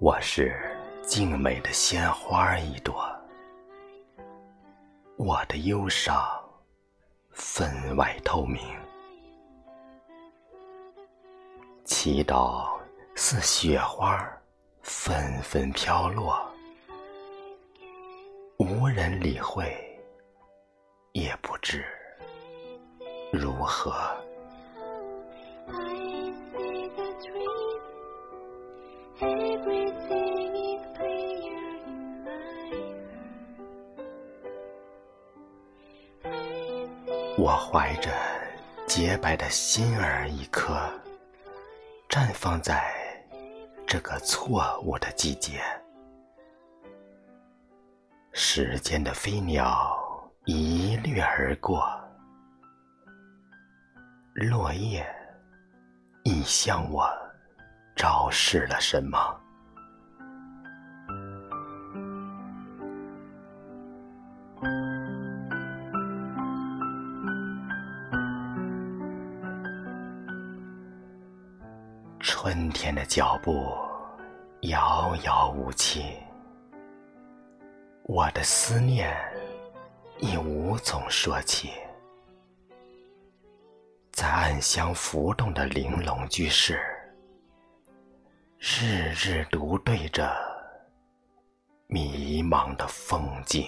我是静美的鲜花一朵，我的忧伤分外透明，祈祷似雪花纷纷飘落，无人理会，也不知。如何？我怀着洁白的心儿一颗，绽放在这个错误的季节。时间的飞鸟一掠而过。落叶已向我昭示了什么？春天的脚步遥遥无期，我的思念已无从说起。在暗香浮动的玲珑居室，日日独对着迷茫的风景。